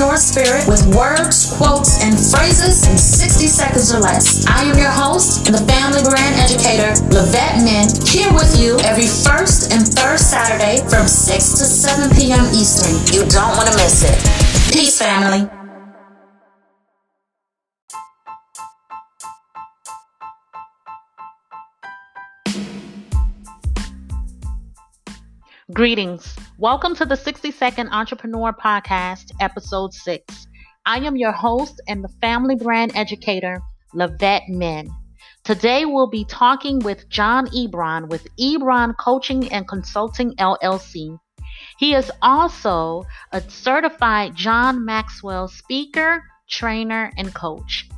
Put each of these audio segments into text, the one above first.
entrepreneur spirit with words, quotes, and phrases in 60 seconds or less. I am your host and the family brand educator, Lavette Min, here with you every first and third Saturday from 6 to 7 p.m. Eastern. You don't want to miss it. Peace, family. Greetings. Welcome to the 60 Second Entrepreneur Podcast, Episode 6. I am your host and the family brand educator, Lavette Min. Today we'll be talking with John Ebron with Ebron Coaching and Consulting LLC. He is also a certified John Maxwell speaker, trainer, and coach.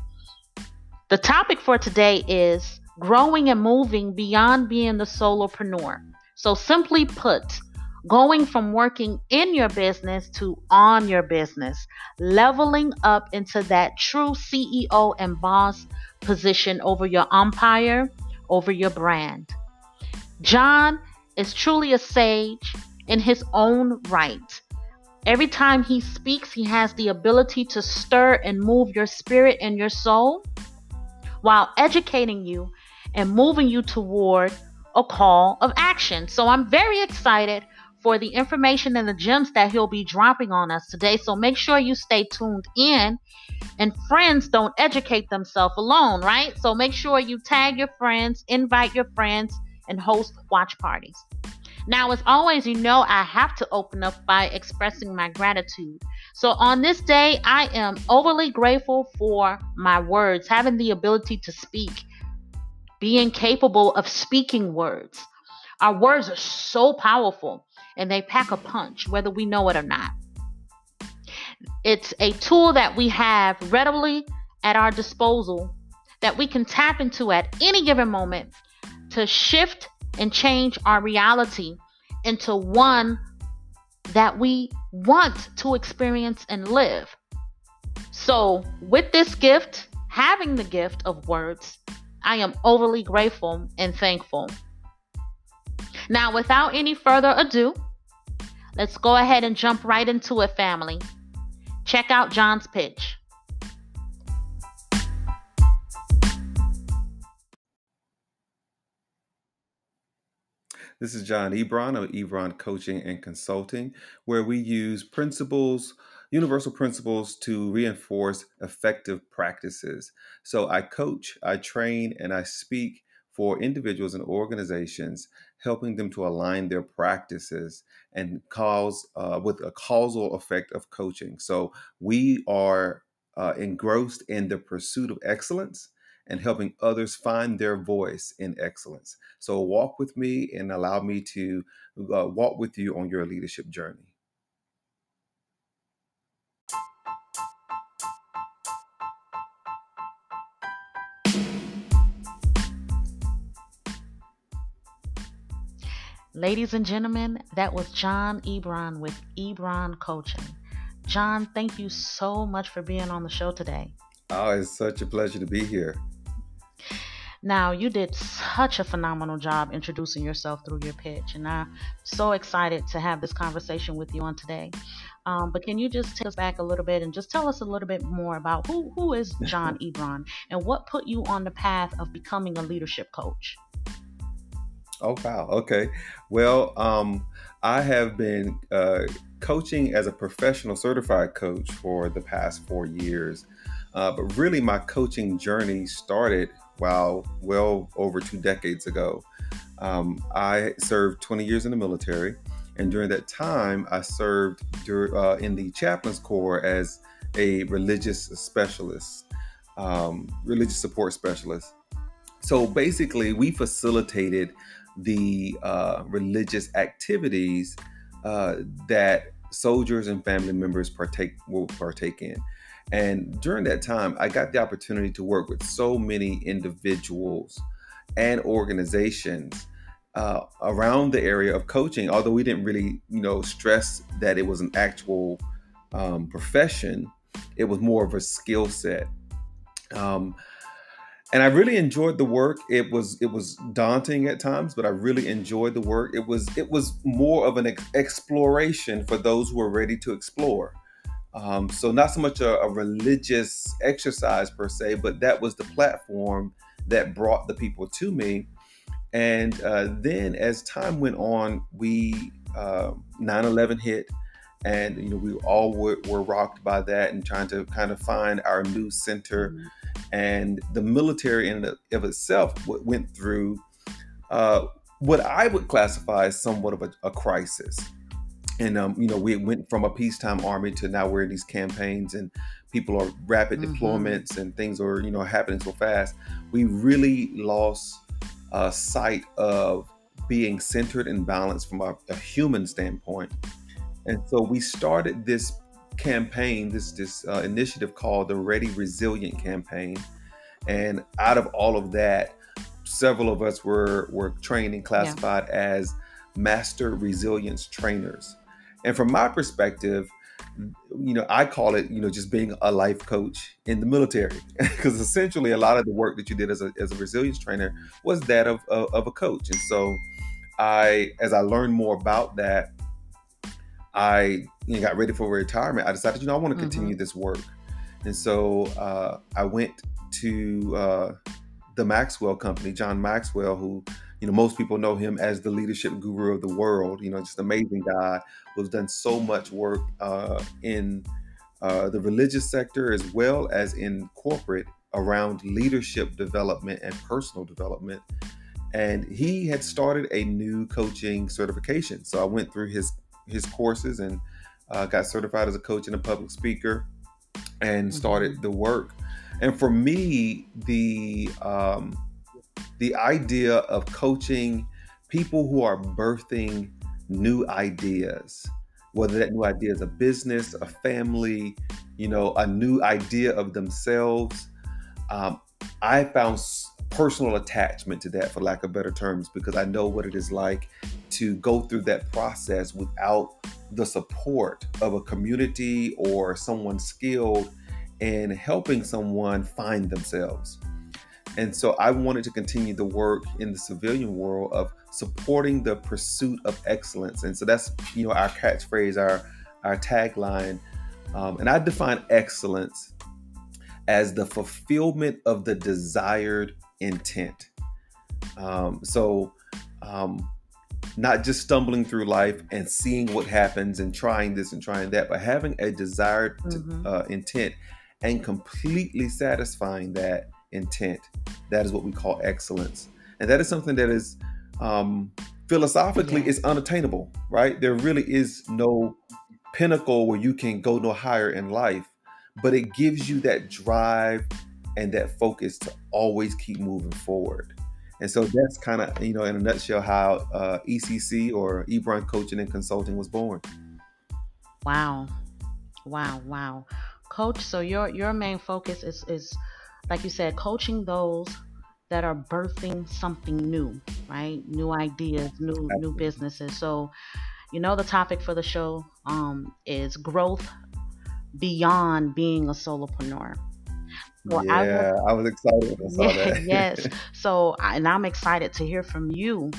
The topic for today is growing and moving beyond being the solopreneur. So, simply put, going from working in your business to on your business, leveling up into that true CEO and boss position over your umpire, over your brand. John is truly a sage in his own right. Every time he speaks, he has the ability to stir and move your spirit and your soul while educating you and moving you toward a call of action. So I'm very excited for the information and the gems that he'll be dropping on us today. So make sure you stay tuned in. And friends don't educate themselves alone, right? So make sure you tag your friends, invite your friends, and host watch parties. Now, as always, you know I have to open up by expressing my gratitude. So, on this day, I am overly grateful for my words, having the ability to speak, being capable of speaking words. Our words are so powerful and they pack a punch, whether we know it or not. It's a tool that we have readily at our disposal that we can tap into at any given moment to shift and change our reality into one that we want to experience and live. So, with this gift, having the gift of words, I am overly grateful and thankful. Now, without any further ado, let's go ahead and jump right into it, family. Check out John's pitch. This is John Ebron of Ebron Coaching and Consulting, where we use principles, universal principles to reinforce effective practices. So I coach, I train, and I speak for individuals and organizations, helping them to align their practices and cause uh, with a causal effect of coaching. So we are uh, engrossed in the pursuit of excellence and helping others find their voice in excellence. So walk with me and allow me to uh, walk with you on your leadership journey. Ladies and gentlemen, that was John Ebron with Ebron Coaching. John, thank you so much for being on the show today. Oh, it's such a pleasure to be here. Now, you did such a phenomenal job introducing yourself through your pitch, and I'm so excited to have this conversation with you on today. Um, but can you just take us back a little bit and just tell us a little bit more about who, who is John Ebron and what put you on the path of becoming a leadership coach? Oh wow. Okay. Well, um, I have been uh, coaching as a professional certified coach for the past four years, uh, but really my coaching journey started wow well over two decades ago. Um, I served 20 years in the military, and during that time, I served dur- uh, in the chaplains corps as a religious specialist, um, religious support specialist. So basically, we facilitated the uh, religious activities uh, that soldiers and family members partake will partake in. And during that time, I got the opportunity to work with so many individuals and organizations uh, around the area of coaching. Although we didn't really, you know, stress that it was an actual um, profession, it was more of a skill set. Um, and I really enjoyed the work. It was it was daunting at times, but I really enjoyed the work. It was it was more of an ex- exploration for those who are ready to explore. Um, so not so much a, a, religious exercise per se, but that was the platform that brought the people to me. And uh, then as time went on, we uh, 9/11 hit, and you know we all were, were, rocked by that and trying to kind of find our new center. Mm-hmm. And the military in of itself went through uh, what I would classify as somewhat of a, a crisis and um, you know we went from a peacetime army to now we're in these campaigns and people are rapid mm-hmm. deployments and things are you know happening so fast we really lost uh, sight of being centered and balanced from a, a, human standpoint and so we started this campaign this this uh, initiative called the ready resilient campaign and out of all of that several of us were were trained and classified yeah. as master resilience trainers and from my perspective, you know, I call it, you know, just being a life coach in the military, because essentially a lot of the work that you did as a, as a resilience trainer was that of, of, of a coach. And so I, as I learned more about that, I you know, got ready for retirement. I decided, you know, I want to continue mm-hmm. this work. And so uh, I went to uh, the Maxwell Company, John Maxwell, who you know, most people know him as the leadership guru of the world. You know, just amazing guy who's done so much work uh, in uh, the religious sector as well as in corporate around leadership development and personal development. And he had started a new coaching certification. So I went through his his courses and uh, got certified as a coach and a public speaker, and started mm-hmm. the work. And for me, the um, the idea of coaching people who are birthing new ideas, whether that new idea is a business, a family, you know, a new idea of themselves. Um, I found personal attachment to that, for lack of better terms, because I know what it is like to go through that process without the support of a community or someone skilled in helping someone find themselves. And so I wanted to continue the work in the civilian world of supporting the pursuit of excellence. And so that's, you know, our catchphrase, our, our tagline. Um, and I define excellence as the fulfillment of the desired intent. Um, so, um, not just stumbling through life and seeing what happens and trying this and trying that, but having a desired mm-hmm. uh, intent and completely satisfying that intent. That is what we call excellence. And that is something that is um, philosophically yeah. is unattainable, right? There really is no pinnacle where you can go no higher in life, but it gives you that drive and that focus to always keep moving forward. And so that's kind of, you know, in a nutshell, how uh, ECC or Ebron Coaching and Consulting was born. Wow, wow, wow, Coach. So your your main focus is is like you said, coaching those that are birthing something new, right? New ideas, new new businesses. So, you know, the topic for the show um, is growth beyond being a solopreneur. Well, yeah, I, will, I, was excited. I saw yeah, that. yes. So, and I'm excited to hear from you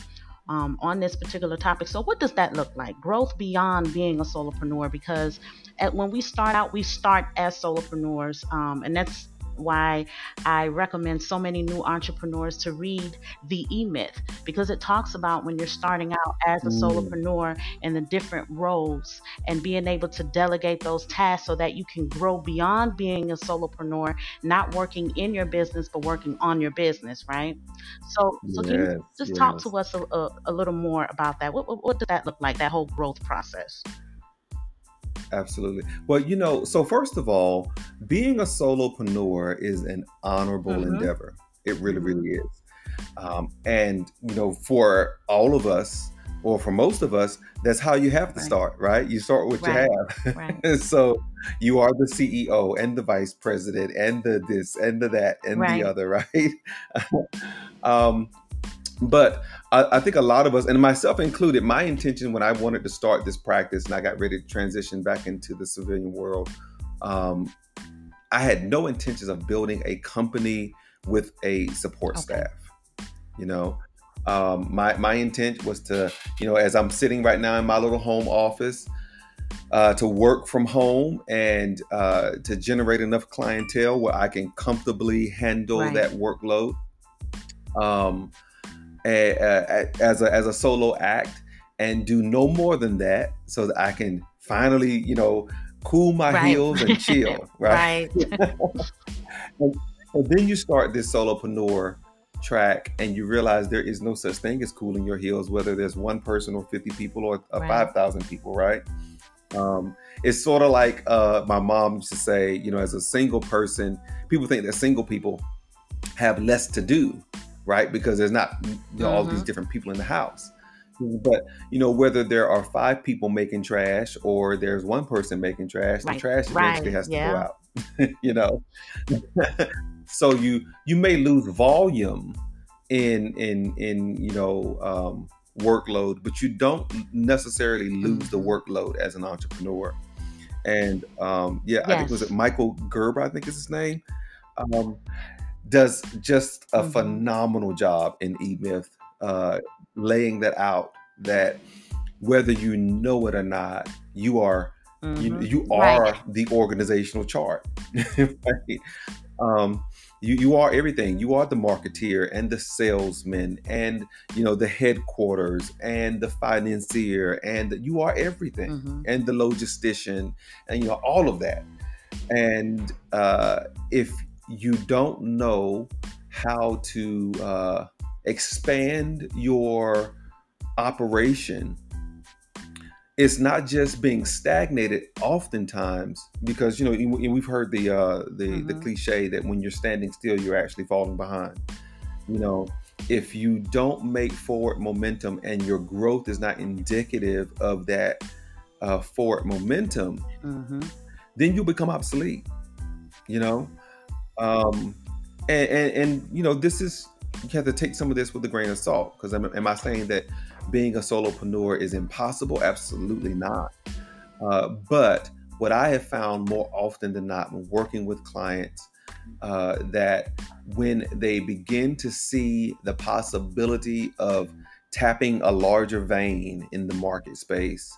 um, on this particular topic. So, what does that look like? Growth beyond being a solopreneur? Because at, when we start out, we start as solopreneurs, um, and that's why I recommend so many new entrepreneurs to read The E Myth because it talks about when you're starting out as a mm. solopreneur and the different roles and being able to delegate those tasks so that you can grow beyond being a solopreneur, not working in your business but working on your business, right? So, so yes, can you just yes. talk to us a, a, a, little more about that? What, what, what does that look like, that whole growth process? Absolutely. Well, you know, so first of all, being a solopreneur is an honorable mm-hmm. endeavor. It really, mm-hmm. really is. Um, and, you know, for all of us, or for most of us, that's how you have to right. start, right? You start with what right. you have. Right. so you are the CEO and the vice president and the this and the that and the other, right? um, but I, I, think a lot of us, and myself included, my intention when I wanted to start this practice and I got ready to transition back into the civilian world, um, I had no intentions of building a company with a support okay. staff. You know, um, my my intent was to, you know, as I'm sitting right now in my little home office, uh, to work from home and uh, to generate enough clientele where I can comfortably handle right. that workload. Um, a, a, as a as a solo act and do no more than that, so that I can finally, you know, cool my right. heels and chill. Right. right. and, and then you start this solopreneur track and you realize there is no such thing as cooling your heels, whether there's one person or 50 people or right. 5,000 people, right? Um, it's sort of like uh, my mom used to say, you know, as a single person, people think that single people have less to do, right? Because there's not you know, mm-hmm. all these mm-hmm. different people in the house. But you know, whether there are five people making trash or there's one person making trash, right. the trash eventually right. has to yeah. go out. you know, so you you may lose volume in in in you know um, workload, but you don't necessarily lose the mm-hmm. workload as an entrepreneur. And um, yeah, yes. I think was it Michael Gerber, I think is his name, um, does just a mm-hmm. phenomenal job in E Myth, uh, laying that out. That whether you know it or not, you are mm-hmm. you, you are right. the organizational chart. right? um, you you are everything. You are the marketeer and the salesman and you know the headquarters and the financier and you are everything mm-hmm. and the logistician and you know all of that. And uh, if you don't know how to uh, expand your operation it's not just being stagnated oftentimes because you know we've heard the uh, the mm-hmm. the cliche that when you're standing still you're actually falling behind you know if you don't make forward momentum and your growth is not indicative of that uh, forward momentum mm-hmm. then you become obsolete you know um and, and and you know this is you have to take some of this with a grain of salt because am, I saying that being a solopreneur is impossible? Absolutely not. Uh, but what I have found more often than not when working with clients uh, that when they begin to see the possibility of tapping a larger vein in the market space,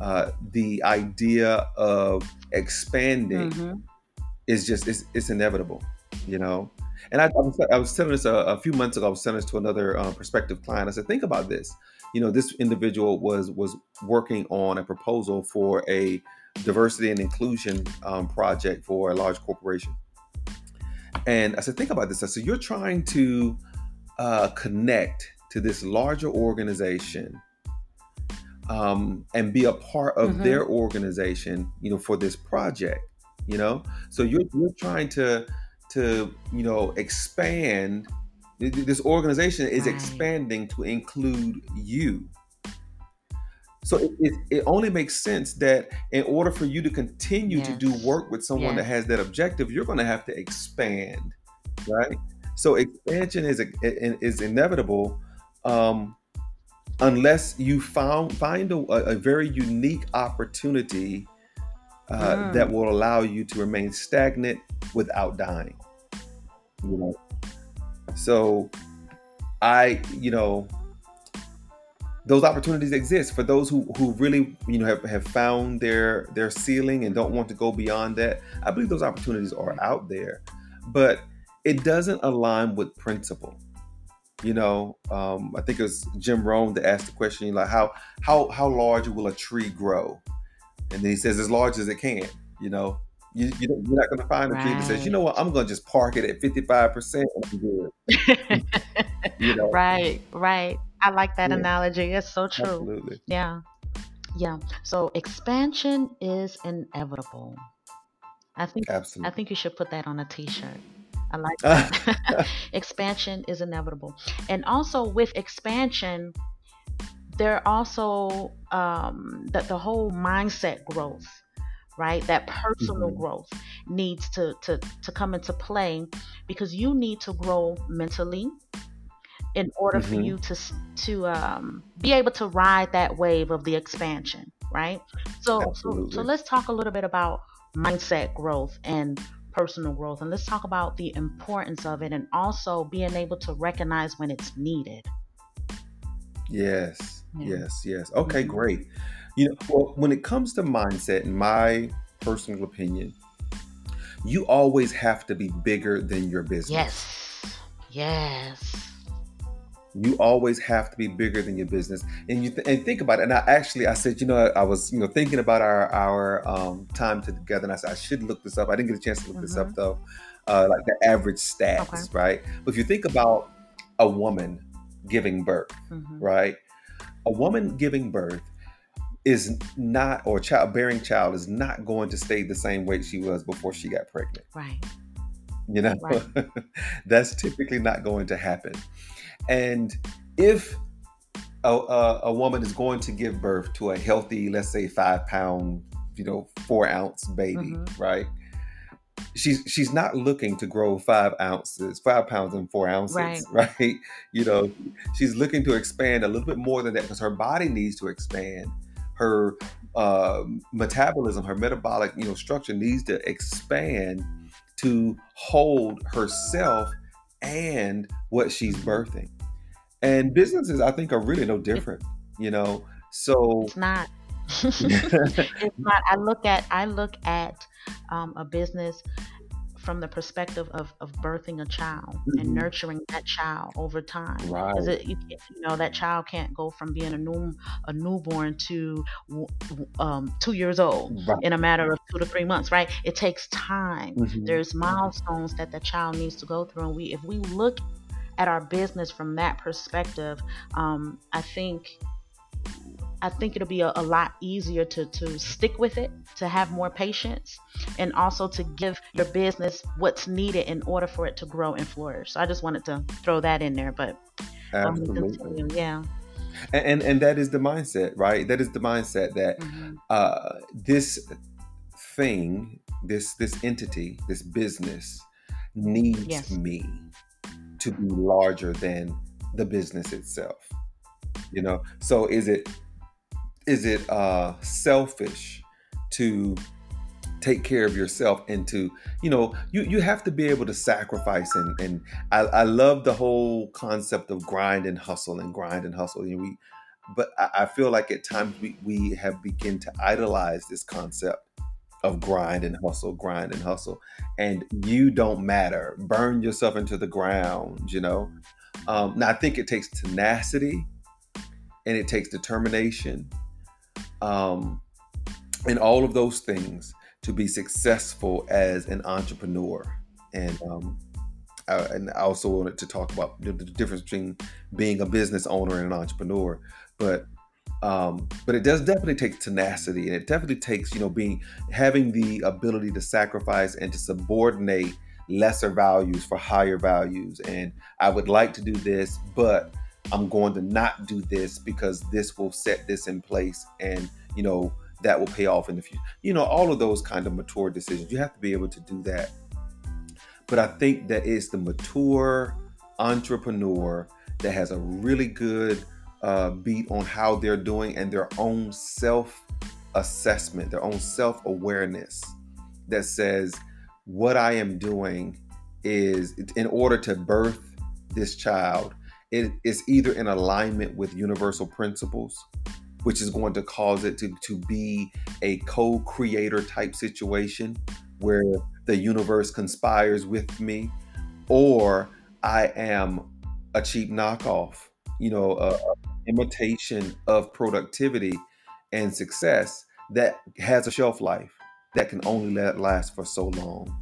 uh, the idea of expanding mm-hmm. Is just it's, it's inevitable, you know. And I, I, was, I was telling this a, a, few months ago. I was telling this to another uh, prospective client. I said, think about this. You know, this individual was was working on a proposal for a diversity and inclusion um, project for a large corporation. And I said, think about this. I said, you're trying to uh, connect to this larger organization um, and be a part of mm-hmm. their organization, you know, for this project. You know, so you're you're trying to to you know expand this organization is right. expanding to include you so it, it, it, only makes sense that in order for you to continue yes. to do work with someone yes. that has that objective you're going to have to expand right so expansion is is inevitable um, unless you found find a, a very unique opportunity uh, mm. that will allow you to remain stagnant without dying you know? So i you know those opportunities exist for those who, who really you know have, have found their their ceiling and don't want to go beyond that. I believe those opportunities are out there but it doesn't align with principle you know? Um, i think it was jim rohn that asked the question like how how how large will a tree grow and then he says as large as it can you know you, are not going to find a right. kid that says, you know what, I'm going to just park it at 55% and I'm good. you know? Right, right. I like that yeah. analogy. It's so true. Absolutely. Yeah. Yeah. So expansion is inevitable. I think Absolutely. I think you should put that on a t-shirt. I like that. expansion is inevitable. And also with expansion, there also um, that the whole mindset growth right that personal mm-hmm. growth needs to, to to come into play because you need to grow mentally in order mm-hmm. for you to to um, be able to ride that wave of the expansion right so, so so let's talk a little bit about mindset growth and personal growth and let's talk about the importance of it and also being able to recognize when it's needed. Yes, yeah. yes, yes. Okay, mm-hmm. great. You know, well, when it comes to mindset, in my personal opinion, you always have to be bigger than your business. Yes. Yes. You always have to be bigger than your business, and you th- and think about it. And I actually, I said, you know, I was, you know, thinking about our our um, time together, and I said I should look this up. I didn't get a chance to look mm-hmm. this up mm-hmm. though, uh, like the average stats, okay. right? But if you think about a woman giving birth, mm-hmm. right? A woman giving birth is not or child bearing child is not going to stay the same weight she was before she got pregnant. Right. You know, right. that's typically not going to happen. And if a, a, a, woman is going to give birth to a healthy, let's say five pound, you know, four ounce baby, mm-hmm. right? She's she's not looking to grow five ounces, five pounds and four ounces, right? right? You know, she's looking to expand a little bit more than that because her body needs to expand her uh, metabolism, her metabolic you know structure needs to expand to hold herself and what she's birthing. And businesses, I think, are really no different. You know, so it's not. it's not. I look at I look at um, a business from the perspective of, of birthing a child mm-hmm. and nurturing that child over time. Right. Because you, you, know that child can't go from being a new a newborn to um, two years old right. in a matter of two to three months. Right. It takes time. Mm-hmm. There's milestones that the child needs to go through, and we if we look at our business from that perspective, um, I think I think it'll be a, a, lot easier to, to stick with it, to have more patience, and also to give your business what's needed in order for it to grow and flourish. So I just wanted to throw that in there, but absolutely, um, yeah. And, and, and that is the mindset, right? That is the mindset that mm-hmm. uh, this thing, this this entity, this business needs yes. me to be larger than the business itself. You know, so is it is it uh, selfish to take care of yourself and to you know you you have to be able to sacrifice and and I, I love the whole concept of grind and hustle and grind and hustle. And we but I, I feel like at times we we have begin to idolize this concept of grind and hustle grind and hustle and you don't matter. Burn yourself into the ground you know? Um, now I think it takes tenacity and it takes determination um, and all of those things to be successful as an entrepreneur. And um, I, and I also wanted to talk about the, the, difference between being a business owner and an entrepreneur. But um, but it does definitely take tenacity, and it definitely takes you know being having the ability to sacrifice and to subordinate lesser values for higher values. And I would like to do this, but I'm going to not do this because this will set this in place and, you know, that will pay off in the future. You know, all of those kind of mature decisions. You have to be able to do that. But I think that it's the mature entrepreneur that has a really good uh, beat on how they're doing and their own self assessment, their own self awareness that says, what I am doing is in order to birth this child, it is either in alignment with universal principles, which is going to cause it to, to be a co creator type situation where the universe conspires with me, or I am a cheap knockoff, you know, a, a imitation of productivity and success that has a shelf life that can only last for so long.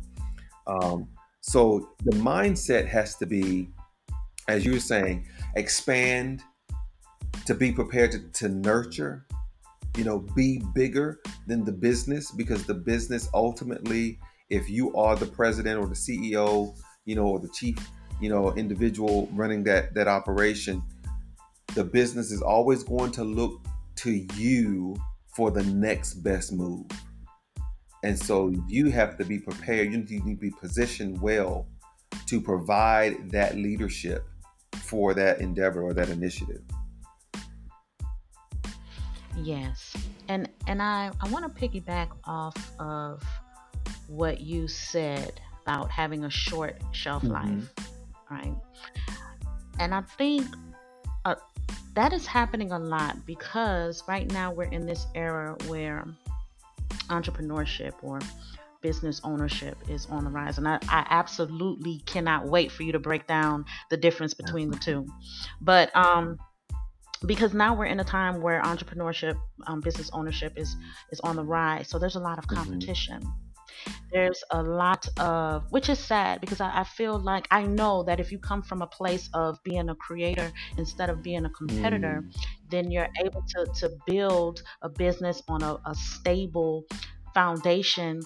Um, so the mindset has to be as you were saying, expand, to be prepared to, to nurture, you know, be bigger than the business because the business ultimately, if you are the president or the CEO, you know, or the chief, you know, individual running that that operation, the business is always going to look to you for the next best move. And so you have to be prepared. You need to be positioned well to provide that leadership for that endeavor or that initiative. Yes. And and I, I want to piggyback off of what you said about having a short shelf Mhm. life, right? And I think uh, that is happening a lot because right now we're in this era where entrepreneurship or business ownership is on the rise. And I, I absolutely cannot wait for you to break down the difference between the two. But um, because now we're in a time where entrepreneurship, um, business ownership is is on the rise. So there's a lot of Mhm. competition. There's a lot of, which is sad because I, I feel like I know that if you come from a place of being a creator instead of being a competitor, then you're able to, to build a business on a, a stable foundation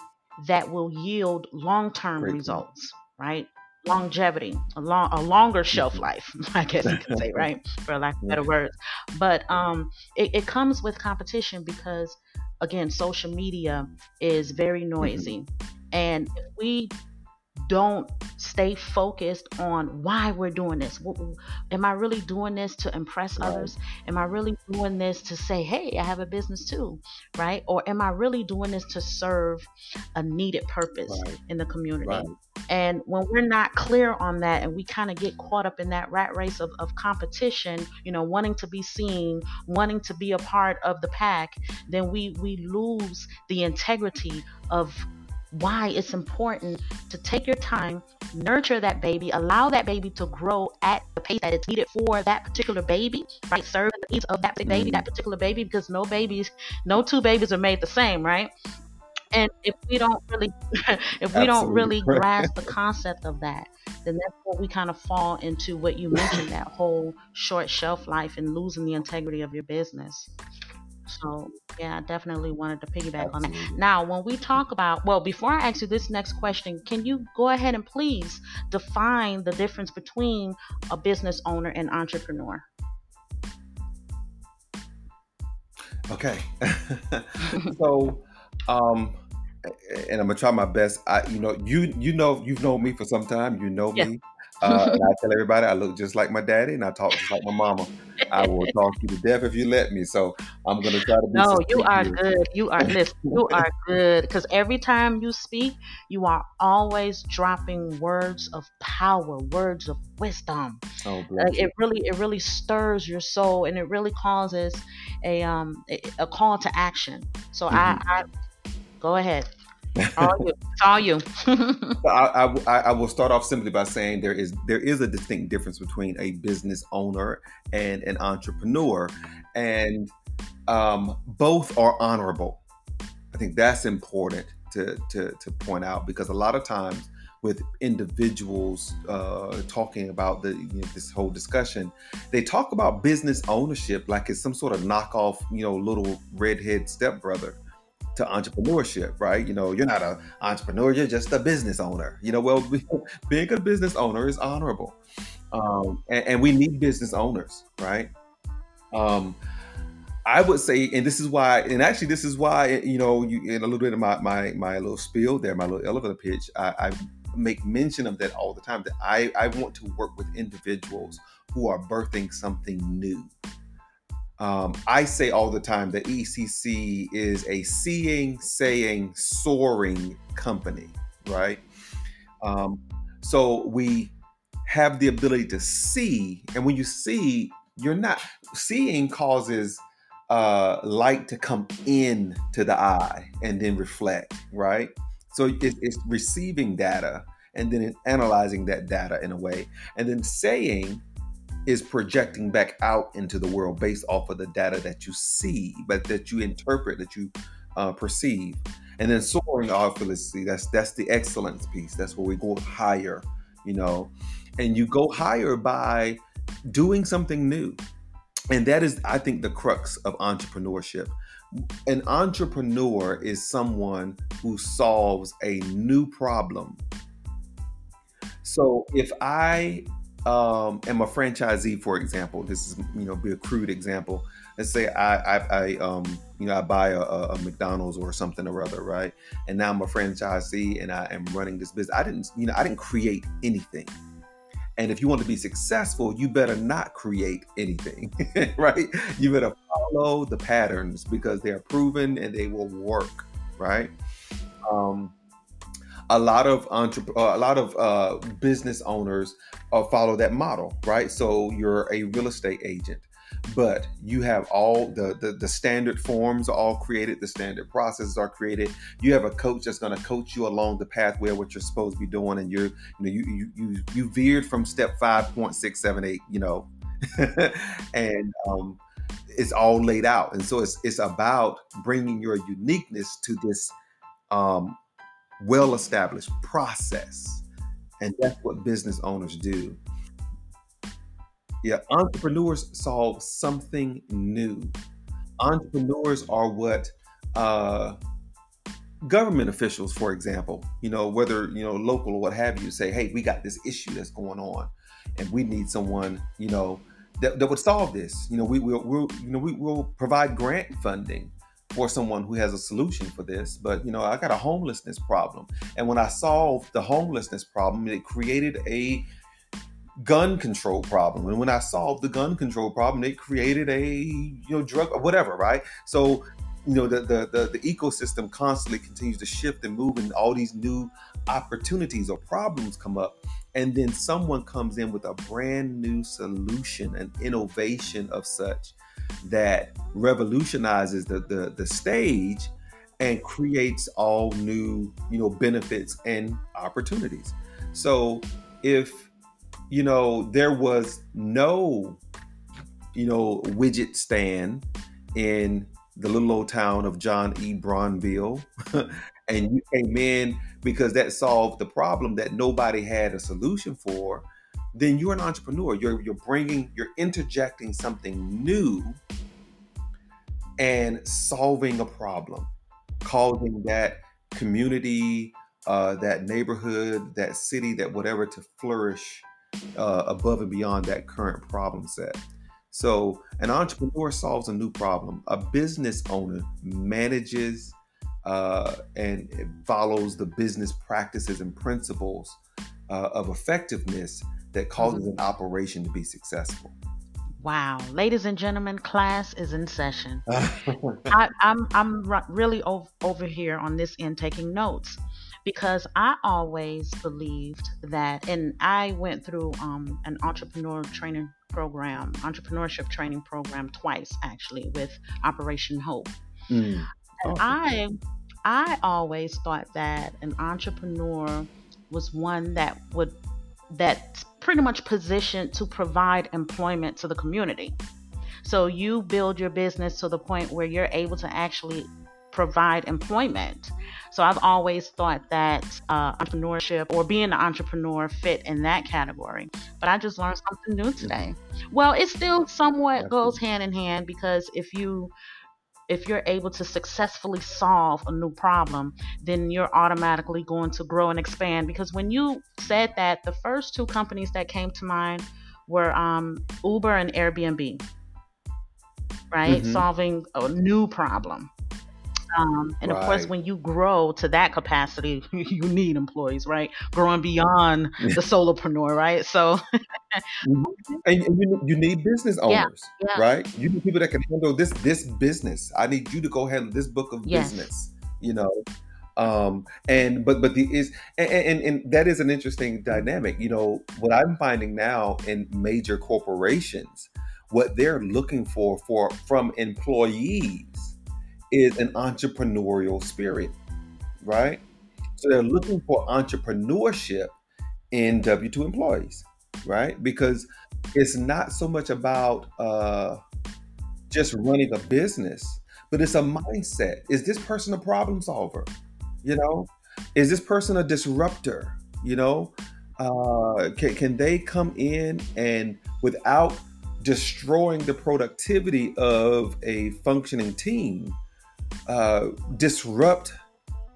that will yield long term Great results, right? Longevity, a long, a longer shelf Mhm. life, I guess you could say, right, for lack of better words. But um, it, it comes with competition because, again, social media is very noisy, and if we don't stay focused on why we're doing this. Am I really doing this to impress Right. others? Am I really doing this to say, hey, I have a business too? Right? Or am I really doing this to serve a needed purpose Right. in the community? Right. And when we're not clear on that and we kind of get caught up in that rat race of, of competition, you know, wanting to be seen, wanting to be a part of the pack, then we, we lose the integrity of why it's important to take your time, nurture that baby, allow that baby to grow at the pace that it's needed for that particular baby, right? Serve the needs of that baby, that particular baby, because no babies, no two babies are made the same, right? And if we don't really, if we don't really grasp the concept of that, then that's where we kind of fall into what you mentioned, that whole short shelf life and losing the integrity of your business. So yeah, I definitely wanted to piggyback on that. Now, when we talk about, well, before I ask you this next question, can you go ahead and please define the difference between a business owner and entrepreneur? Okay. so, um, and I'm gonna try my best. I, you know, you you know, you've known me for some time. You know Yeah. me. Uh, and I tell everybody I look just like my daddy, and I talk just like my mama. I will talk you to death if you let me. So I'm gonna try to. Be No, you are here. good. You are listen, you are good because every time you speak, you are always dropping words of power, words of wisdom. Oh, Like it really, it really stirs your soul, and it really causes a um a, a call to action. So I, I go ahead. All you. It's all you. I, I, I- I will start off simply by saying there is there is a distinct difference between a business owner and an entrepreneur, and um, both are honorable. I think that's important to, to to point out because a lot of times with individuals uh, talking about the you know, this whole discussion, they talk about business ownership like it's some sort of knockoff, you know, little redhead stepbrother to entrepreneurship, right? You know, you're not an entrepreneur, you're just a business owner. You know, well, being a business owner is honorable. Um, and, and we need business owners, right? Um, I would say, and this is why, and actually, this is why, you know, you, in a little bit of my my my little spiel there, my little elevator pitch, I, I make mention of that all the time. That I I want to work with individuals who are birthing something new. Um, I say all the time that ECC is a seeing, saying, soaring company, right? Um, so we have the ability to see, and when you see, you're not seeing causes uh, light to come in to the eye and then reflect, right? So it, it's receiving data and then analyzing that data in a way, and then saying is projecting back out into the world based off of the data that you see, but that you interpret, that you uh, perceive, and then soaring felicity. That's that's the excellence piece. That's where we go higher, you know, and you go higher by doing something new, and that is, I think, the crux of entrepreneurship. An entrepreneur is someone who solves a new problem. So if I um, am a franchisee, for example, this is you know be a crude example. Let's say I I, I um you know I buy a, a McDonald's or something or other, right? And now I'm a franchisee and I am running this business. I didn't you know I didn't create anything. And if you want to be successful, you better not create anything, right? You better follow the patterns because they are proven and they will work, right? Um, a lot of entre- uh, a lot of uh, business owners uh, follow that model, right? So you're a real estate agent, but you have all the, the the standard forms all created, the standard processes are created. You have a coach that's going to coach you along the pathway of what you're supposed to be doing, and you're you know you you you, you veered from step five point six seven eight, you know, and um, it's all laid out, and so it's it's about bringing your uniqueness to this um, well established process. And that's what business owners do. Yeah, entrepreneurs solve something new. Entrepreneurs are what uh, government officials, for example, you know, whether you know local or what have you, say, "Hey, we got this issue that's going on, and we need someone, you know, that, that would solve this." You know, we will, we'll, you know, we will provide grant funding for someone who has a solution for this. But you know, I got a homelessness problem, and when I solved the homelessness problem, it created a gun control problem. And when I solved the gun control problem, it created a you know drug or whatever, right? So you know the, the the the ecosystem constantly continues to shift and move, and all these new opportunities or problems come up. And then someone comes in with a brand new solution, an innovation of such that revolutionizes the, the, the stage and creates all new you know benefits and opportunities. So if you know there was no you know widget stand in the little old town of john e. Bronville and you came in because that solved the problem that nobody had a solution for then you're an entrepreneur. You're you're bringing, you're interjecting something new and solving a problem, causing that community, uh, that neighborhood, that city, that whatever to flourish uh, above and beyond that current problem set. So, an entrepreneur solves a new problem. A business owner manages uh, and follows the business practices and principles uh, of effectiveness that causes mm-hmm. an operation to be successful. Wow, ladies and gentlemen, class is in session. I, am I'm, I'm really over, over here on this end taking notes because I always believed that, and I went through um, an entrepreneur training program, entrepreneurship training program twice actually with Operation Hope. Mm. And I I always thought that an entrepreneur was one that would that's pretty much positioned to provide employment to the community. So you build your business to the point where you're able to actually provide employment. So I've always thought that uh, entrepreneurship or being an entrepreneur fit in that category. But I just learned something new today. Well, it still somewhat goes hand in hand because if you if you're able to successfully solve a new problem, then you're automatically going to grow and expand. Because when you said that, the first two companies that came to mind were um, Uber and Airbnb, right? Mm-hmm. Solving a new problem. Um, and right. of course, when you grow to that capacity, you need employees, right? Growing beyond the solopreneur, right? So, mm-hmm. and, and you, you need business owners, yeah, yeah. right? You need people that can handle this this business. I need you to go handle this book of yes. business. You know, um and but but the is and, and, and that is an interesting dynamic you know what i'm finding now in major corporations what they're looking for for from employees is an entrepreneurial spirit, right? So they're looking for entrepreneurship in W 2 employees, right? Because it's not so much about uh, just running a business, but it's a mindset. Is this person a problem solver? You know, is this person a disruptor? You know, uh, can, can they come in and without destroying the productivity of a functioning team, uh, disrupt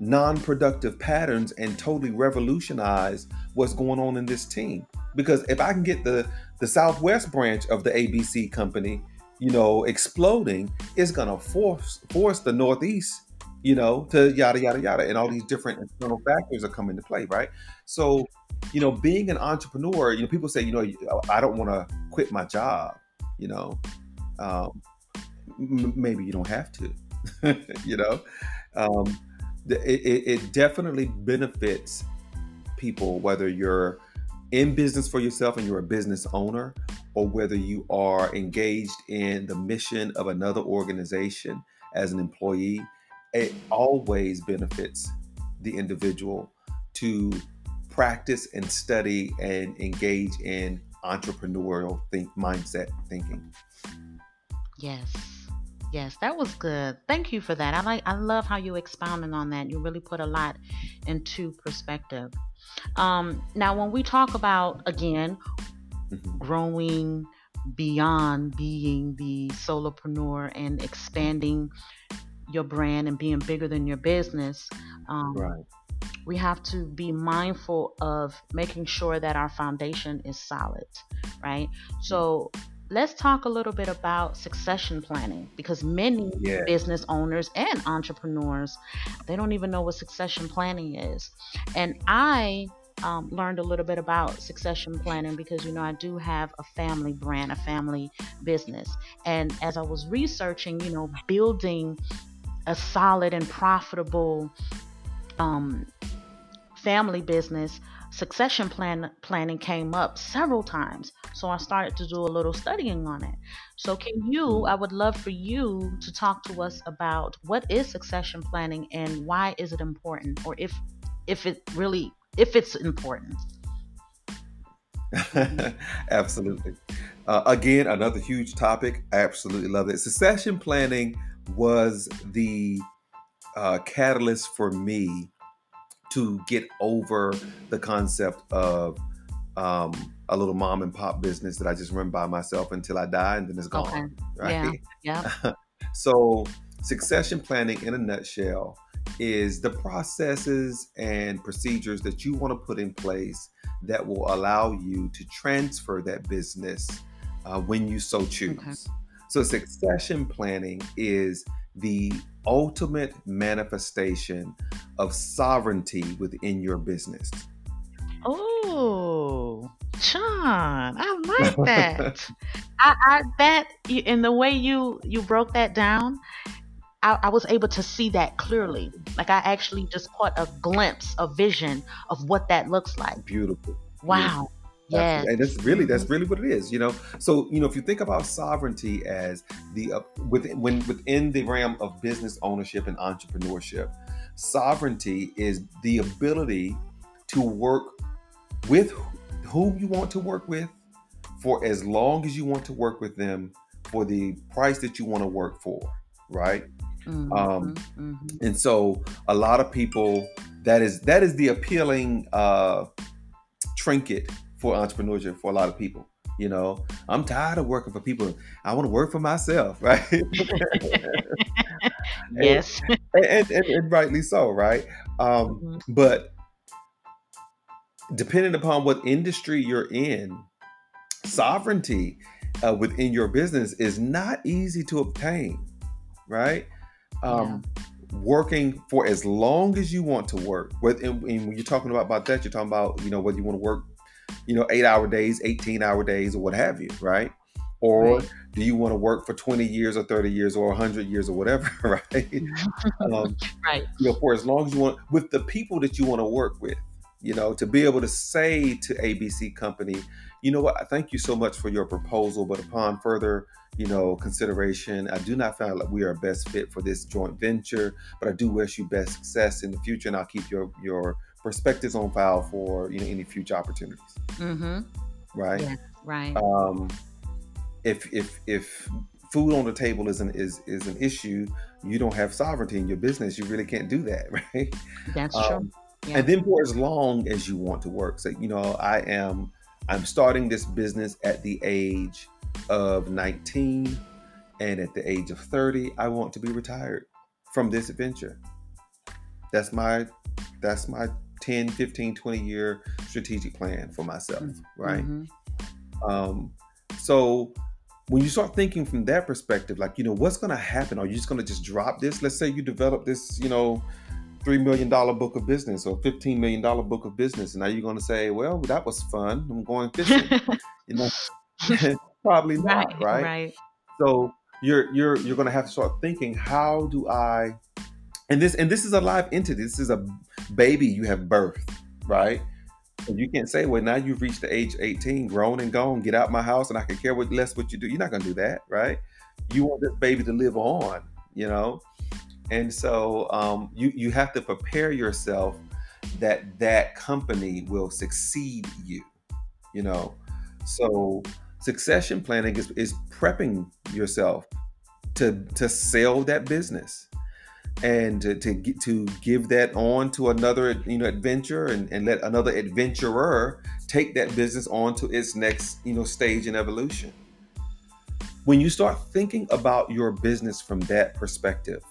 non-productive patterns and totally revolutionize what's going on in this team. Because if i can get the the southwest branch of the abc company you know exploding it's going to force force the northeast you know to yada yada yada and all these different external factors are coming to play right? So you know being an entrepreneur you know people say you know i don't want to quit my job you know? Um, m- maybe you don't have to you know? Um, it, it definitely benefits people whether you're in business for yourself and you're a business owner or whether you are engaged in the mission of another organization as an employee it always benefits the individual to practice and study and engage in entrepreneurial think mindset thinking. Yes yes that was good. Thank you for that. I like i love how you expounding on that. You really put a lot into perspective. Um, now when we talk about again mm-hmm. growing beyond being the solopreneur and expanding your brand and being bigger than your business um, right. we have to be mindful of making sure that our foundation is solid, right? So let's talk a little bit about succession planning because many yeah. business owners and entrepreneurs they don't even know what succession planning is and i um, learned a little bit about succession planning because you know i do have a family brand a family business and as i was researching you know building a solid and profitable um, family business, succession plan planning came up several times. So I started to do a little studying on it. So can you, I would love for you to talk to us about what is succession planning and why is it important or if if it really if it's important. Absolutely. Uh, again, another huge topic. I absolutely love it. Succession planning was the uh, catalyst for me to get over the concept of um, a little mom and pop business that I just run by myself until I die and then it's gone. Okay. Right. Yeah. yeah. so, succession planning in a nutshell is the processes and procedures that you want to put in place that will allow you to transfer that business uh, when you so choose. Okay. So, succession planning is the ultimate manifestation of sovereignty within your business. Oh, John, I like that. I, I that in the way you you broke that down, I, I, was able to see that clearly. Like I actually just caught a glimpse, a vision of what that looks like. Beautiful. Wow. Yeah. And that's really that's really what it is, you know. So, you know, if you think about sovereignty as the uh, within when within the realm of business ownership and entrepreneurship, sovereignty is the ability to work with whom you want to work with for as long as you want to work with them for the price that you want to work for, right? Mm-hmm, um, mm-hmm. And so, a lot of people that is that is the appealing uh, trinket for entrepreneurship for a lot of people. You know, I'm tired of working for people. I want to work for myself, right? yes, and, and, and, and, rightly so, right? Um, mm-hmm. But depending upon what industry you're in, sovereignty uh, within your business is not easy to obtain, right? Um, yeah working for as long as you want to work. and when you're talking about, about that, you're talking about, you know, whether you want to work you know, eight hour days, 18 hour days, or what have you, right? Or right. do you want to work for 20 years or 30 years or 100 years or whatever, right? um, right. You know, for as long as you want, with the people that you want to work with, you know, to be able to say to ABC Company, you know what, thank you so much for your proposal, but upon further, you know, consideration, I do not feel like we are best fit for this joint venture, but I do wish you best success in the future, and I'll keep your your perspectives on file for you know any future opportunities. Mm-hmm. Right. Yeah, right. Um, if if if food on the table is an is is an issue, you don't have sovereignty in your business. You really can't do that, right? That's um, true. Yeah. And then for as long as you want to work, so you know, I am I'm starting this business at the age of 19, and at the age of 30, I want to be retired from this adventure. That's my that's my 10, 15, 20 year strategic plan for myself, mm-hmm. right? Mm-hmm. Um, so when you start thinking from that perspective, like, you know, what's going to happen? Are you just going to just drop this? Let's say you develop this, you know, $3 million book of business or $15 million book of business. And now you're going to say, well, that was fun. I'm going fishing. you know, probably not, right, right? Right. So you're, you're, you're going to have to start thinking, how do I and this and this is a live entity. This is a baby you have birthed, right? And you can't say, well, now you've reached the age 18, grown and gone, get out my house, and I can care what less what you do. You're not gonna do that, right? You want this baby to live on, you know. And so um, you you have to prepare yourself that that company will succeed you, you know. So succession planning is, is prepping yourself to to sell that business and to, to get to give that on to another you know adventure and, and let another adventurer take that business on to its next you know stage in evolution. When you start thinking about your business from that perspective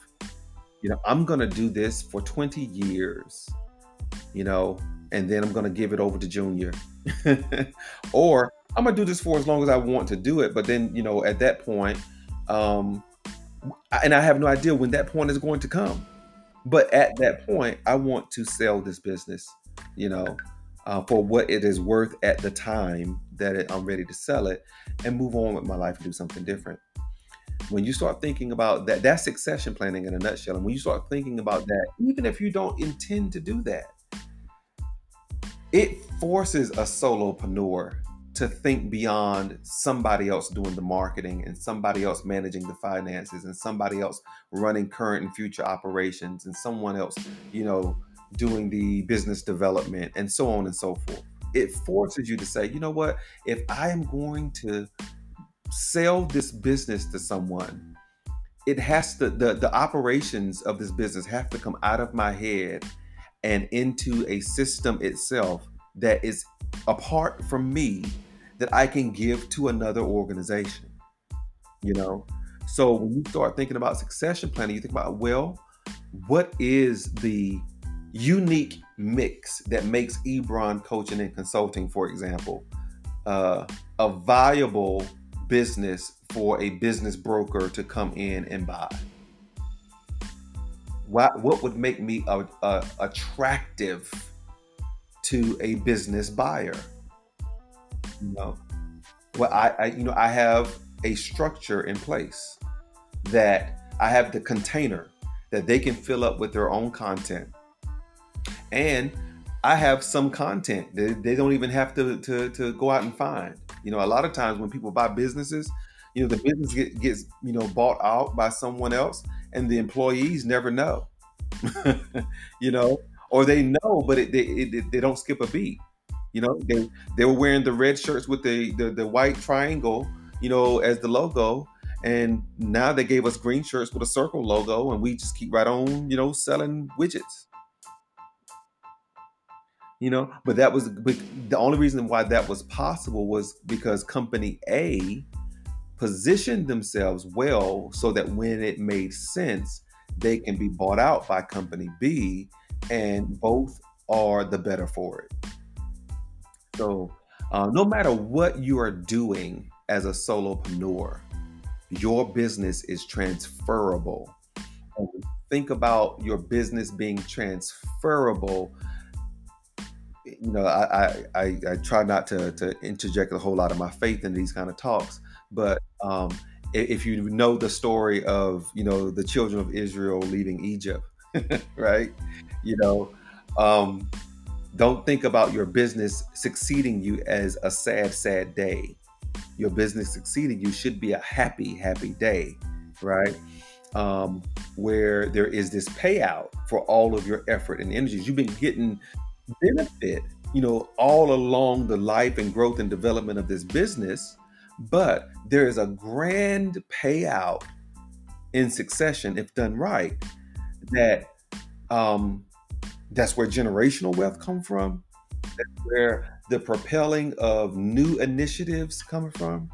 you know i'm going to do this for 20 years you know and then i'm going to give it over to junior. Or i'm going to do this for as long as i want to do it but then you know at that point um and I have no idea when that point is going to come. But at that point, I want to sell this business, you know, uh, for what it is worth at the time that it, I'm ready to sell it and move on with my life and do something different. When you start thinking about that, that's succession planning in a nutshell. And when you start thinking about that, even if you don't intend to do that, it forces a solopreneur to think beyond somebody else doing the marketing and somebody else managing the finances and somebody else running current and future operations and someone else, you know, doing the business development and so on and so forth. It forces you to say, you know what, if I am going to sell this business to someone, it has to the, the operations of this business have to come out of my head and into a system itself that is apart from me that I can give to another organization. You know? So when you start thinking about succession planning, you think about, well, what is the unique mix that makes Ebron coaching and consulting, for example, uh, a viable business for a business broker to come in and buy? What, what would make me a, a, attractive to a business buyer? You know, well, I, I you know I have a structure in place that I have the container that they can fill up with their own content, and I have some content that they don't even have to to, to go out and find. You know, a lot of times when people buy businesses, you know, the business get, gets you know bought out by someone else, and the employees never know. you know, or they know, but it, they it, they don't skip a beat. You know, they they were wearing the red shirts with the, the the white triangle, you know, as the logo. And now they gave us green shirts with a circle logo, and we just keep right on, you know, selling widgets. You know, but that was but the only reason why that was possible was because company A positioned themselves well so that when it made sense, they can be bought out by company B, and both are the better for it. So, uh, no matter what you are doing as a solopreneur, your business is transferable. Think about your business being transferable. You know, I, I, I, try not to, to interject a whole lot of my faith in these kind of talks, but um, if you know the story of, you know, the children of Israel leaving Egypt, right? You know, um, don't think about your business succeeding you as a sad, sad day. Your business succeeding you should be a happy, happy day, right? Um, where there is this payout for all of your effort and energies. You've been getting benefit, you know, all along the life and growth and development of this business, but there is a grand payout in succession if done right that um, that's where generational wealth come from. That's where the propelling of new initiatives coming from.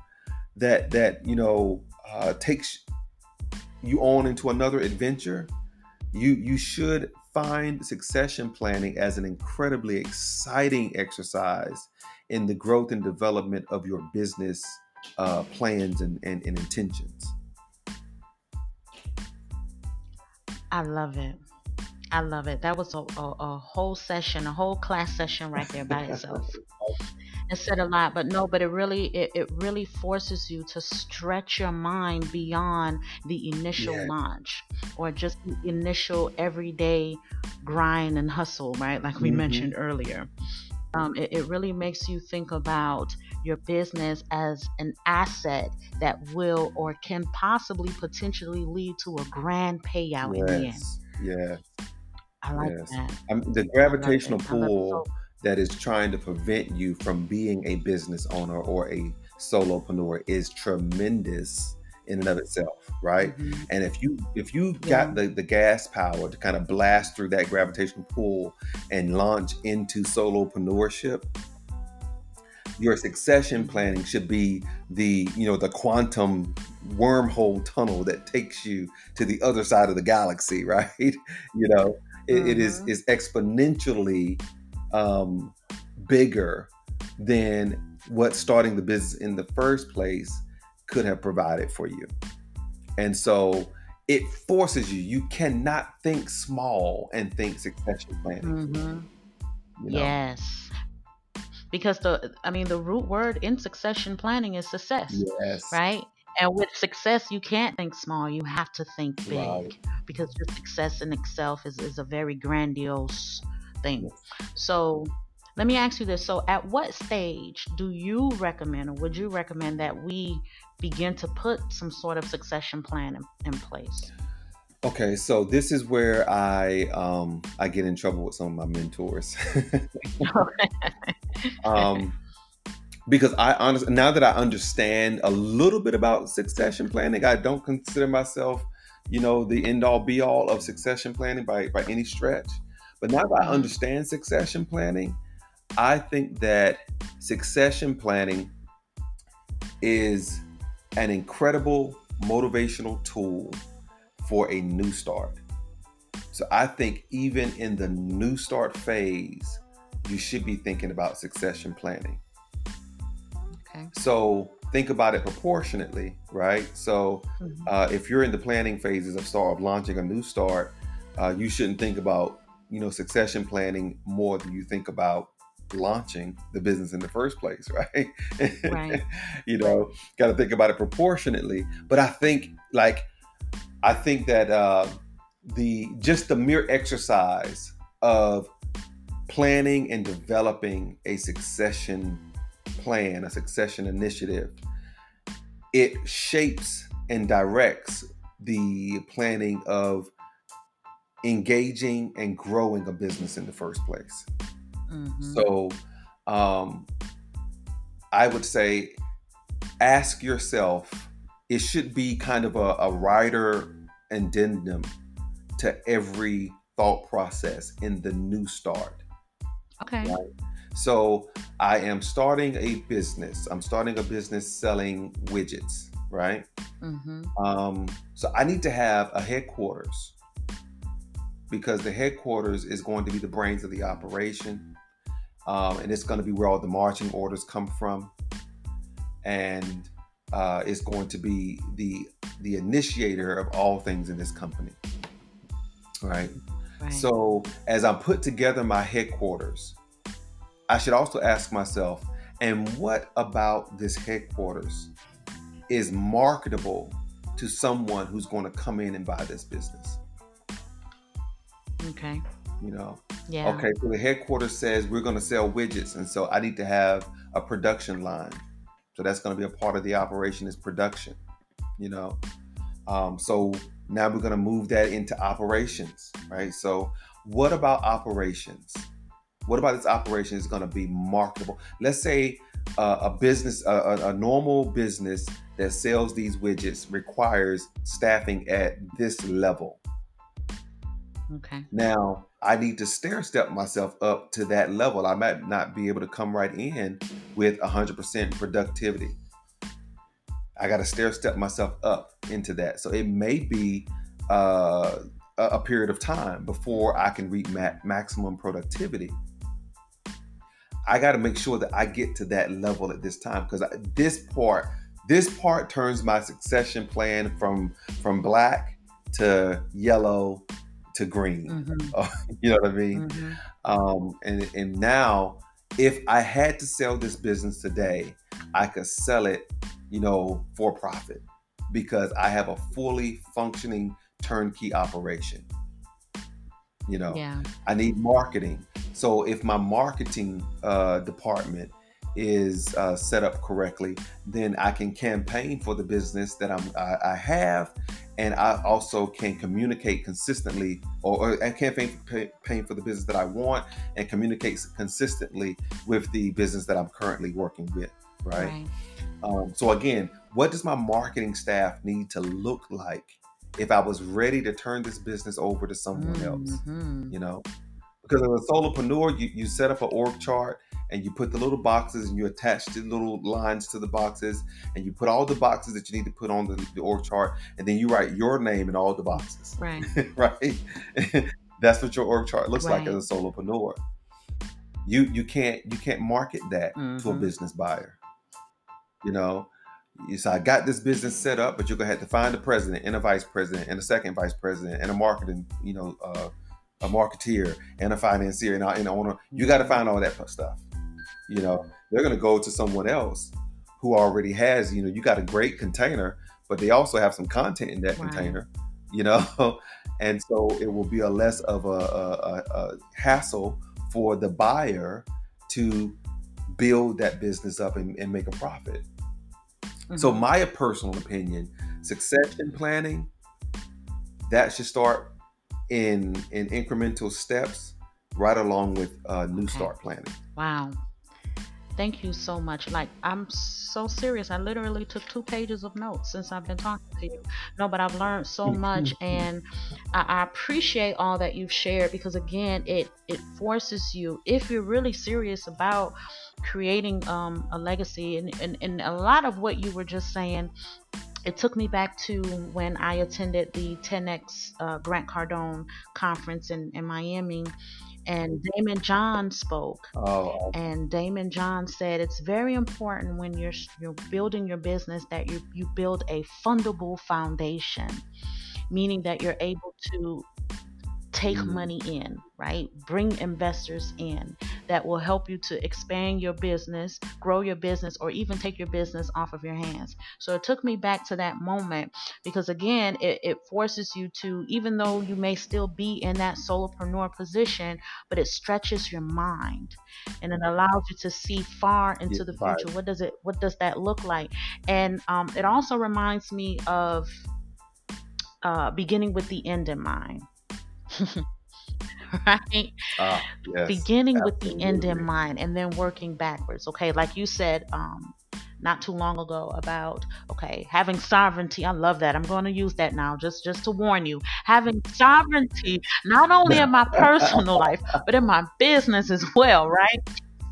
That that you know uh, takes you on into another adventure. You you should find succession planning as an incredibly exciting exercise in the growth and development of your business uh, plans and, and, and intentions. I love it. I love it. That was a, a, a, whole session, a whole class session right there by itself. it said a lot, but no, but it really it, it really forces you to stretch your mind beyond the initial yeah. launch. or just the initial everyday grind and hustle, right? Like we Mhm. mentioned earlier. Um, it, it really makes you think about your business as an asset that will or can possibly potentially lead to a grand payout in the end. Yes. Yeah. I like Yes. that. Um, the gravitational it. I love it pull that is trying to prevent you from being a business owner or a solopreneur is tremendous in and of itself, right? Mhm. And if you if you Yeah. got the, the gas power to kind of blast through that gravitational pull and launch into solopreneurship, your succession planning should be the you know the quantum wormhole tunnel that takes you to the other side of the galaxy, right? You know, it, it is Mhm. is exponentially um, bigger than what starting the business in the first place could have provided for you. And so it forces you. You cannot think small and think succession planning. Mhm. You know? Yes. Because the I mean the root word in succession planning is success, Yes. right? And with success you can't think small, you have to think big Right. because just success in itself is, is a very grandiose thing. So let me ask you this. So at what stage do you recommend or would you recommend that we begin to put some sort of succession plan in, in place? Okay, so this is where I um I get in trouble with some of my mentors. um because I honestly now that I understand a little bit about succession planning, I don't consider myself, you know, the end all be all of succession planning by by any stretch. But now that I Mhm. understand succession planning, I think that succession planning is an incredible motivational tool for a new start. So I think even in the new start phase, you should be thinking about succession planning. Okay. So think about it proportionately, right? So Mhm. uh, if you're in the planning phases of start of launching a new start, uh, you shouldn't think about you know succession planning more than you think about launching the business in the first place, right? Right. you know, got to think about it proportionately. But I think like I think that uh, the just the mere exercise of planning and developing a succession plan, a succession initiative, it shapes and directs the planning of engaging and growing a business in the first place. Mhm. So, um, I would say ask yourself, it should be kind of a, a rider addendum to every thought process in the new start. okay. So, I am starting a business. I'm starting a business selling widgets, right? hmm Um, so I need to have a headquarters because the headquarters is going to be the brains of the operation, um, and it's going to be where all the marching orders come from, and uh, it's going to be the the initiator of all things in this company. Right. Right. So as I put together my headquarters, I should also ask myself, and what about this headquarters is marketable to someone who's going to come in and buy this business? okay. You know, Yeah. okay, so the headquarters says we're going to sell widgets, and so I need to have a production line. So that's going to be a part of the operation is production. You know, um, so now we're going to move that into operations, right? So what about operations? What about this operation is going to be marketable? Let's say uh, a business, a, a, a normal business that sells these widgets requires staffing at this level. Okay. Now, I need to stair step myself up to that level. I might not be able to come right in with 100% productivity. I got to stair step myself up into that. So it may be uh, a, a period of time before I can reach ma- maximum productivity. I got to make sure that I get to that level at this time because this part, this part turns my succession plan from from black to yellow to green. hmm You know what I mean? hmm Um, and and now, if I had to sell this business today, I could sell it, you know, for profit because I have a fully functioning turnkey operation. You know, Yeah. I need marketing. So if my marketing uh, department is uh, set up correctly, then I can campaign for the business that I'm I, I have, and I also can communicate consistently, or, or campaign campaign for the business that I want, and communicate consistently with the business that I'm currently working with. Right. Right. Um, so again, what does my marketing staff need to look like if I was ready to turn this business over to someone else? Mhm. you know because as a solopreneur you, you set up an org chart and you put the little boxes and you attach the little lines to the boxes and you put all the boxes that you need to put on the, the org chart and then you write your name in all the boxes Right. right that's what your org chart looks like as a solopreneur you you can't you can't market that to a Mhm. business buyer you know you say i got this business set up but you're gonna have to find a president and a vice president and a second vice president and a marketing you know uh, a marketeer and a financier and a- and an owner. You got to find all that stuff you know? They're gonna go to someone else who already has you know you got a great container but they also have some content in that Right. container you know? And so it will be a less of a, a, a, a hassle for the buyer to build that business up and, and make a profit so Mhm. my personal opinion succession planning that should start in in incremental steps right along with uh, new Okay. start planning Wow. Thank you so much. Like, I'm so serious. I literally took two pages of notes since I've been talking to you. No, but I've learned so much, and I, I appreciate all that you've shared because, again, it it forces you, if you're really serious about creating um, a legacy, and, and and a lot of what you were just saying. It took me back to when I attended the 10x uh, Grant Cardone conference in, in Miami, and Daymond John spoke. Oh and Daymond John said it's very important when you're you're building your business that you you build a fundable foundation, meaning that you're able to take Mm. money in, right? Bring investors in that will help you to expand your business, grow your business, or even take your business off of your hands. So it took me back to that moment because, again, it, it forces you to, even though you may still be in that solopreneur position, but it stretches your mind and it allows you to see far into Yeah, the right. future. What does it what does that look like? And um, it also reminds me of uh, beginning with the end in mind. right? ah, yes, beginning with the end in mind and then working backwards. Okay, like you said um, not too long ago about okay having sovereignty. I love that. I'm going to use that now just just to warn you. Having sovereignty not only in my personal life but in my business as well. Right.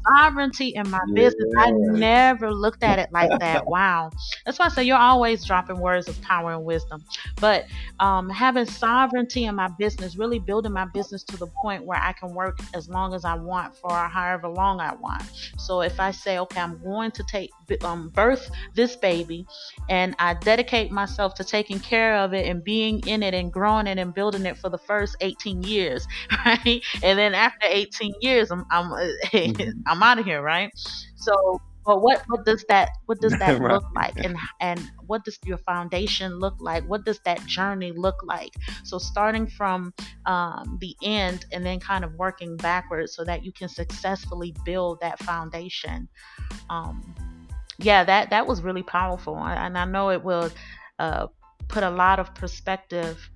Sovereignty in my business. I never looked at it like that. Wow. That's why I say you're always dropping words of power and wisdom. But um, having sovereignty in my business, really building my business to the point where I can work as long as I want for however long I want. So if I say, okay, I'm going to take um, birth this baby, and I dedicate myself to taking care of it and being in it and growing it and building it for the first 18 years, right? And then after 18 years, I'm I'm I'm out of here, right? So. But what, what does that what does that Right. look like and and what does your foundation look like what does that journey look like so starting from um, the end and then kind of working backwards so that you can successfully build that foundation um, yeah that that was really powerful and i know it will uh, put a lot of perspective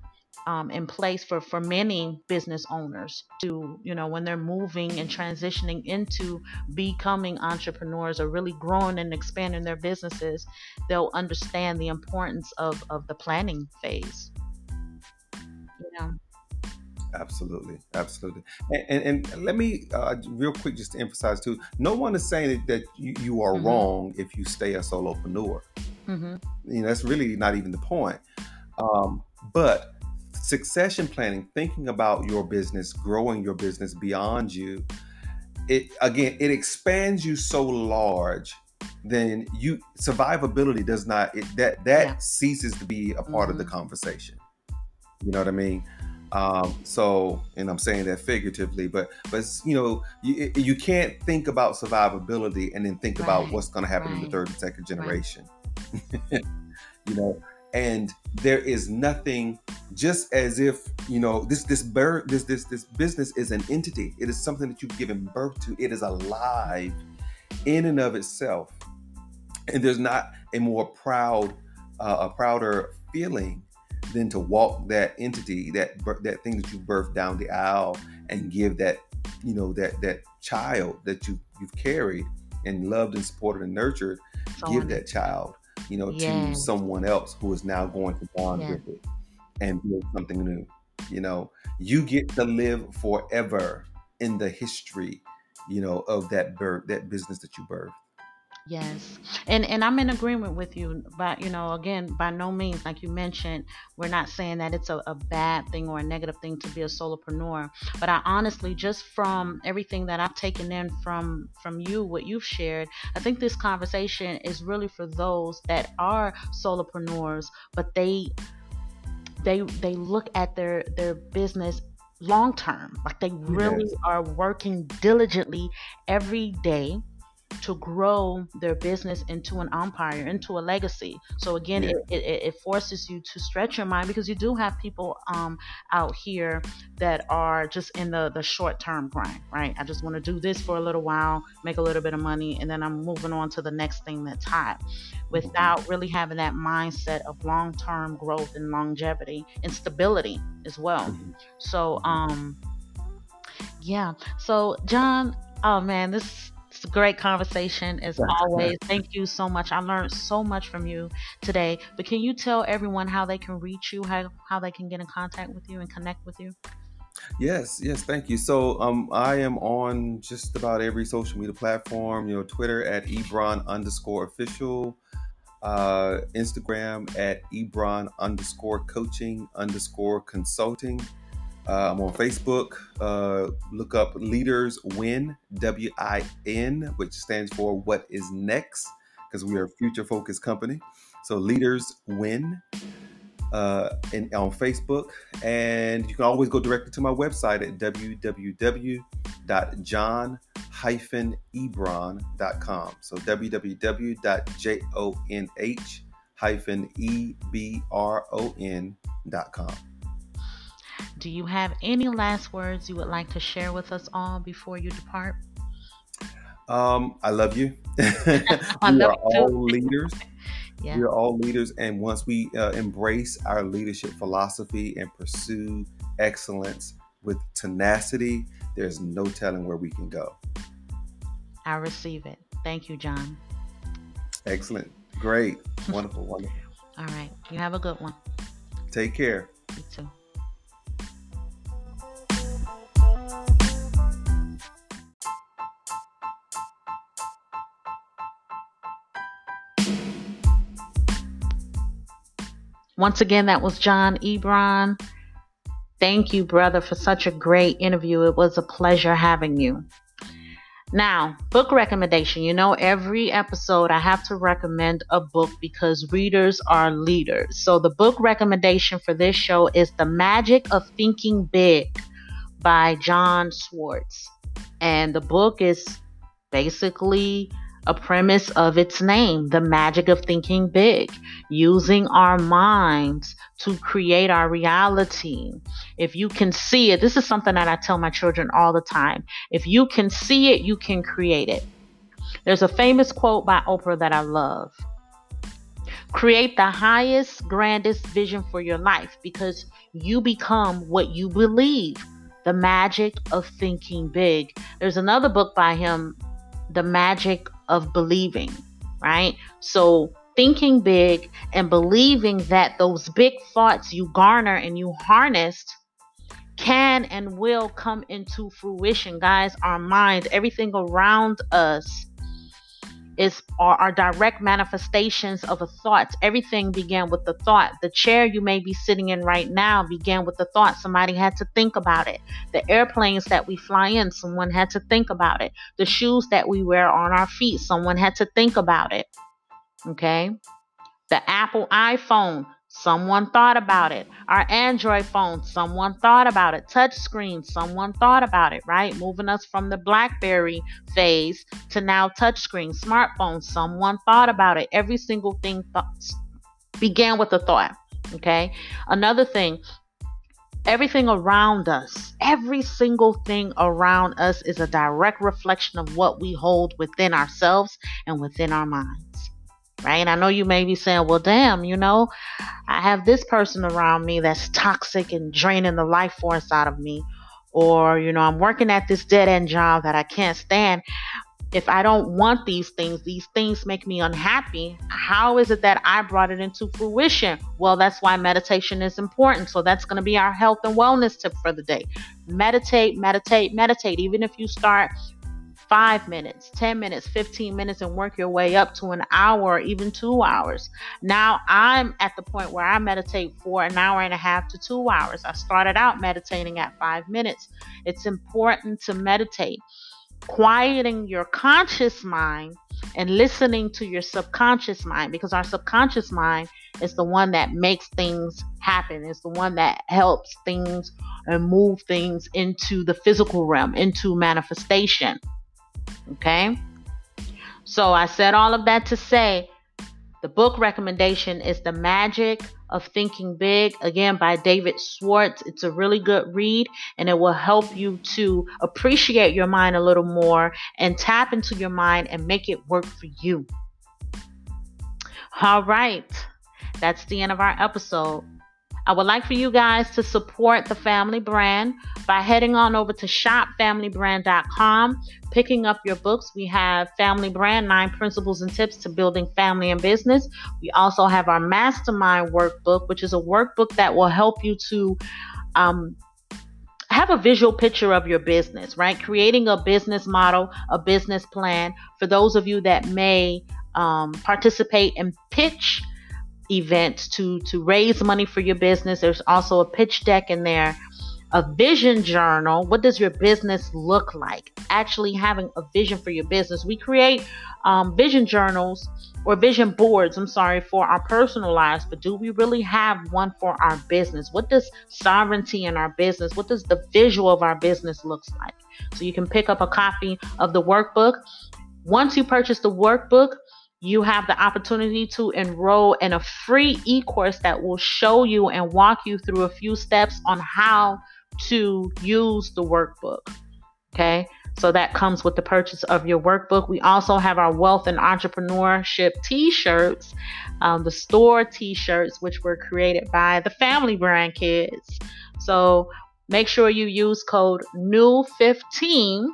um, in place for for many business owners to you know when they're moving and transitioning into becoming entrepreneurs or really growing and expanding their businesses they'll understand the importance of of the planning phase you know Absolutely, absolutely. And, and, and let me uh, real quick just to emphasize too. No one is saying that, that you, you are Mhm. wrong if you stay a solopreneur. hmm You know, that's really not even the point. Um, but succession planning, thinking about your business, growing your business beyond you, it again, it expands you so large. Then you survivability does not it, that that Yeah. ceases to be a part of the Mhm. conversation. You know what I mean? Um, so, and I'm saying that figuratively, but but you know, you you can't think about survivability and then think about what's going to happen in the third and second generation. you know, and there is nothing just as if you know this this birth this this this business is an entity. It is something that you've given birth to. It is alive in and of itself. And there's not a more proud uh, a prouder feeling than to walk that entity that that thing that you birthed down the aisle and give that you know that that child that you you've carried and loved and supported and nurtured give that child you know to someone else who is now going to bond yeah. with it and build something new you know? You get to live forever in the history you know of that birth that business that you birthed Yes. And and I'm in agreement with you, but you know, again, by no means, like you mentioned, we're not saying that it's a, a bad thing or a negative thing to be a solopreneur. But I honestly, just from everything that I've taken in from from you, what you've shared, I think this conversation is really for those that are solopreneurs, but they they they look at their their business long term. Like they really yes. are working diligently every day to grow their business into an empire, into a legacy. So again, yeah. it, it, it, forces you to stretch your mind because you do have people um, out here that are just in the, the short term grind, right? I just want to do this for a little while, make a little bit of money, and then I'm moving on to the next thing that's hot without mm-hmm. really having that mindset of long term growth and longevity and stability as well. Mm-hmm. So, um, yeah. So, John, oh man, this great conversation as always. Thank you so much. I learned so much from you today. But can you tell everyone how they can reach you, how, how they can get in contact with you and connect with you? Yes, yes, thank you. So um, I am on just about every social media platform, you know, Twitter at Ebron underscore official, uh, Instagram at Ebron underscore coaching underscore consulting. Uh, I'm on Facebook. Uh, look up Leaders Win, W I N, which stands for What is Next, because we are a future focused company. So, Leaders Win uh, in, on Facebook. And you can always go directly to my website at www.john-ebron.com. So, www.john-ebron.com. Do you have any last words you would like to share with us all before you depart? Um, I love you. I we love are all leaders. yeah. We are all leaders, and once we uh, embrace our leadership philosophy and pursue excellence with tenacity, there's no telling where we can go. I receive it. Thank you, John. Excellent. Great. Wonderful. Wonderful. All right. You have a good one. Take care. You too. Once again, that was John Ebron. Thank you, brother, for such a great interview. It was a pleasure having you. Now, book recommendation. You know, every episode I have to recommend a book because readers are leaders. So, the book recommendation for this show is The Magic of Thinking Big by John Schwartz. And the book is basically a premise of its name, the magic of thinking big, using our minds to create our reality. If you can see it, this is something that I tell my children all the time. If you can see it, you can create it. There's a famous quote by Oprah that I love. Create the highest, grandest vision for your life because you become what you believe. The magic of thinking big. There's another book by him, The Magic of believing, right? So thinking big and believing that those big thoughts you garner and you harnessed can and will come into fruition. Guys, our minds, everything around us is are, are direct manifestations of a thought. Everything began with the thought. The chair you may be sitting in right now began with the thought. Somebody had to think about it. The airplanes that we fly in, someone had to think about it. The shoes that we wear on our feet, someone had to think about it. Okay? The Apple iPhone, Someone thought about it. Our Android phone, someone thought about it. Touch screen, someone thought about it, right? Moving us from the Blackberry phase to now touchscreen, smartphone, someone thought about it. Every single thing th- began with a thought. Okay. Another thing, everything around us, every single thing around us is a direct reflection of what we hold within ourselves and within our minds. Right? I know you may be saying, well, damn, you know, I have this person around me that's toxic and draining the life force out of me. Or, you know, I'm working at this dead end job that I can't stand if I don't want these things, these things make me unhappy, how is it that I brought it into fruition? Well, that's why meditation is important. So that's going to be our health and wellness tip for the day. Meditate, meditate, meditate. Even if you start five minutes, 10 minutes, 15 minutes, and work your way up to an hour or even two hours. Now I'm at the point where I meditate for an hour and a half to two hours. I started out meditating at five minutes. It's important to meditate quieting your conscious mind and listening to your subconscious mind because our subconscious mind is the one that makes things happen it's the one that helps things and move things into the physical realm into manifestation okay so i said all of that to say the book recommendation is The Magic of Thinking Big, again by David Schwartz. It's a really good read and it will help you to appreciate your mind a little more and tap into your mind and make it work for you. All right, that's the end of our episode. I would like for you guys to support the family brand by heading on over to shopfamilybrand.com, picking up your books. We have Family Brand Nine Principles and Tips to Building Family and Business. We also have our Mastermind Workbook, which is a workbook that will help you to um, have a visual picture of your business, right? Creating a business model, a business plan. For those of you that may um, participate and pitch events to to raise money for your business. There's also a pitch deck in there, a vision journal. What does your business look like? Actually having a vision for your business. We create um, vision journals or vision boards, I'm sorry, for our personal lives, but do we really have one for our business? What does sovereignty in our business, what does the visual of our business looks like? So you can pick up a copy of the workbook. Once you purchase the workbook, you have the opportunity to enroll in a free e course that will show you and walk you through a few steps on how to use the workbook. Okay, so that comes with the purchase of your workbook. We also have our wealth and entrepreneurship t shirts, um, the store t shirts, which were created by the family brand kids. So make sure you use code NEW15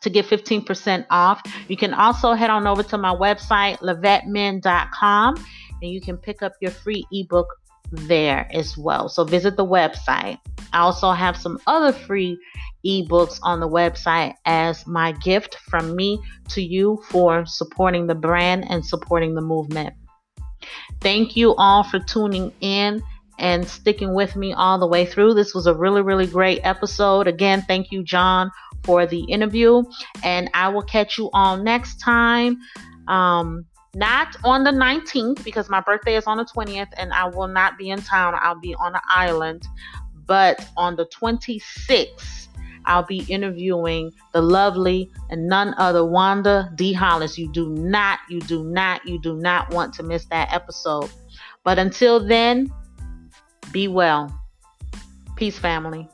to get 15% off. You can also head on over to my website, lavettemen.com, and you can pick up your free ebook there as well. So visit the website. I also have some other free ebooks on the website as my gift from me to you for supporting the brand and supporting the movement. Thank you all for tuning in and sticking with me all the way through. This was a really, really great episode. Again, thank you, John, for the interview. And I will catch you all next time. Um, not on the 19th because my birthday is on the 20th and I will not be in town. I'll be on the island. But on the 26th, I'll be interviewing the lovely and none other Wanda D. Hollis. You do not, you do not, you do not want to miss that episode. But until then, be well. Peace, family.